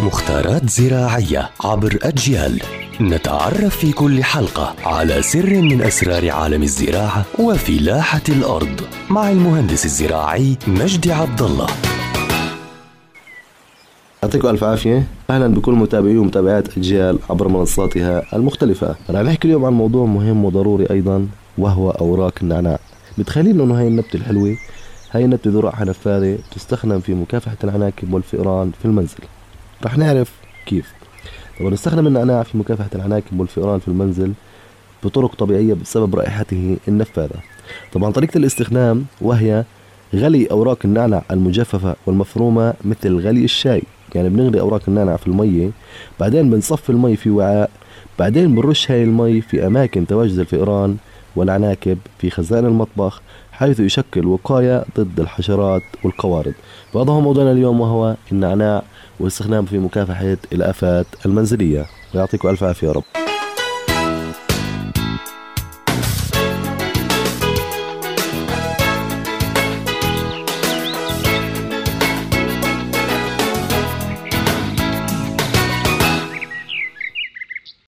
مختارات زراعية عبر أجيال. نتعرف في كل حلقة على سر من أسرار عالم الزراعة وفلاحة الأرض مع المهندس الزراعي مجدي عبد الله. يعطيكم ألف عافية. أهلا بكل متابعي ومتابعات أجيال عبر منصاتها المختلفة. رح نحكي اليوم عن موضوع مهم وضروري أيضا وهو أوراق النعناع. متخيلين أنه هاي النبتة الحلوة؟ هاي النبتة ذراعها نفاذة تستخدم في مكافحة العناكب والفئران في المنزل. رح نعرف كيف. طبعا نستخدم النعناع في مكافحة العناكب والفئران في المنزل بطرق طبيعية بسبب رائحته النفاذة. طبعا طريقة الاستخدام وهي غلي أوراق النعنع المجففة والمفرومة مثل غلي الشاي. يعني بنغلي أوراق النعنع في المية بعدين بنصفي المي في وعاء بعدين بنرش هاي المي في أماكن تواجد الفئران والعناكب في خزان المطبخ حيث يشكل وقاية ضد الحشرات والقوارض. وهذا موضوعنا اليوم وهو النعناع واستخدامه في مكافحة الآفات المنزلية. ويعطيكم ألف عافية يا رب.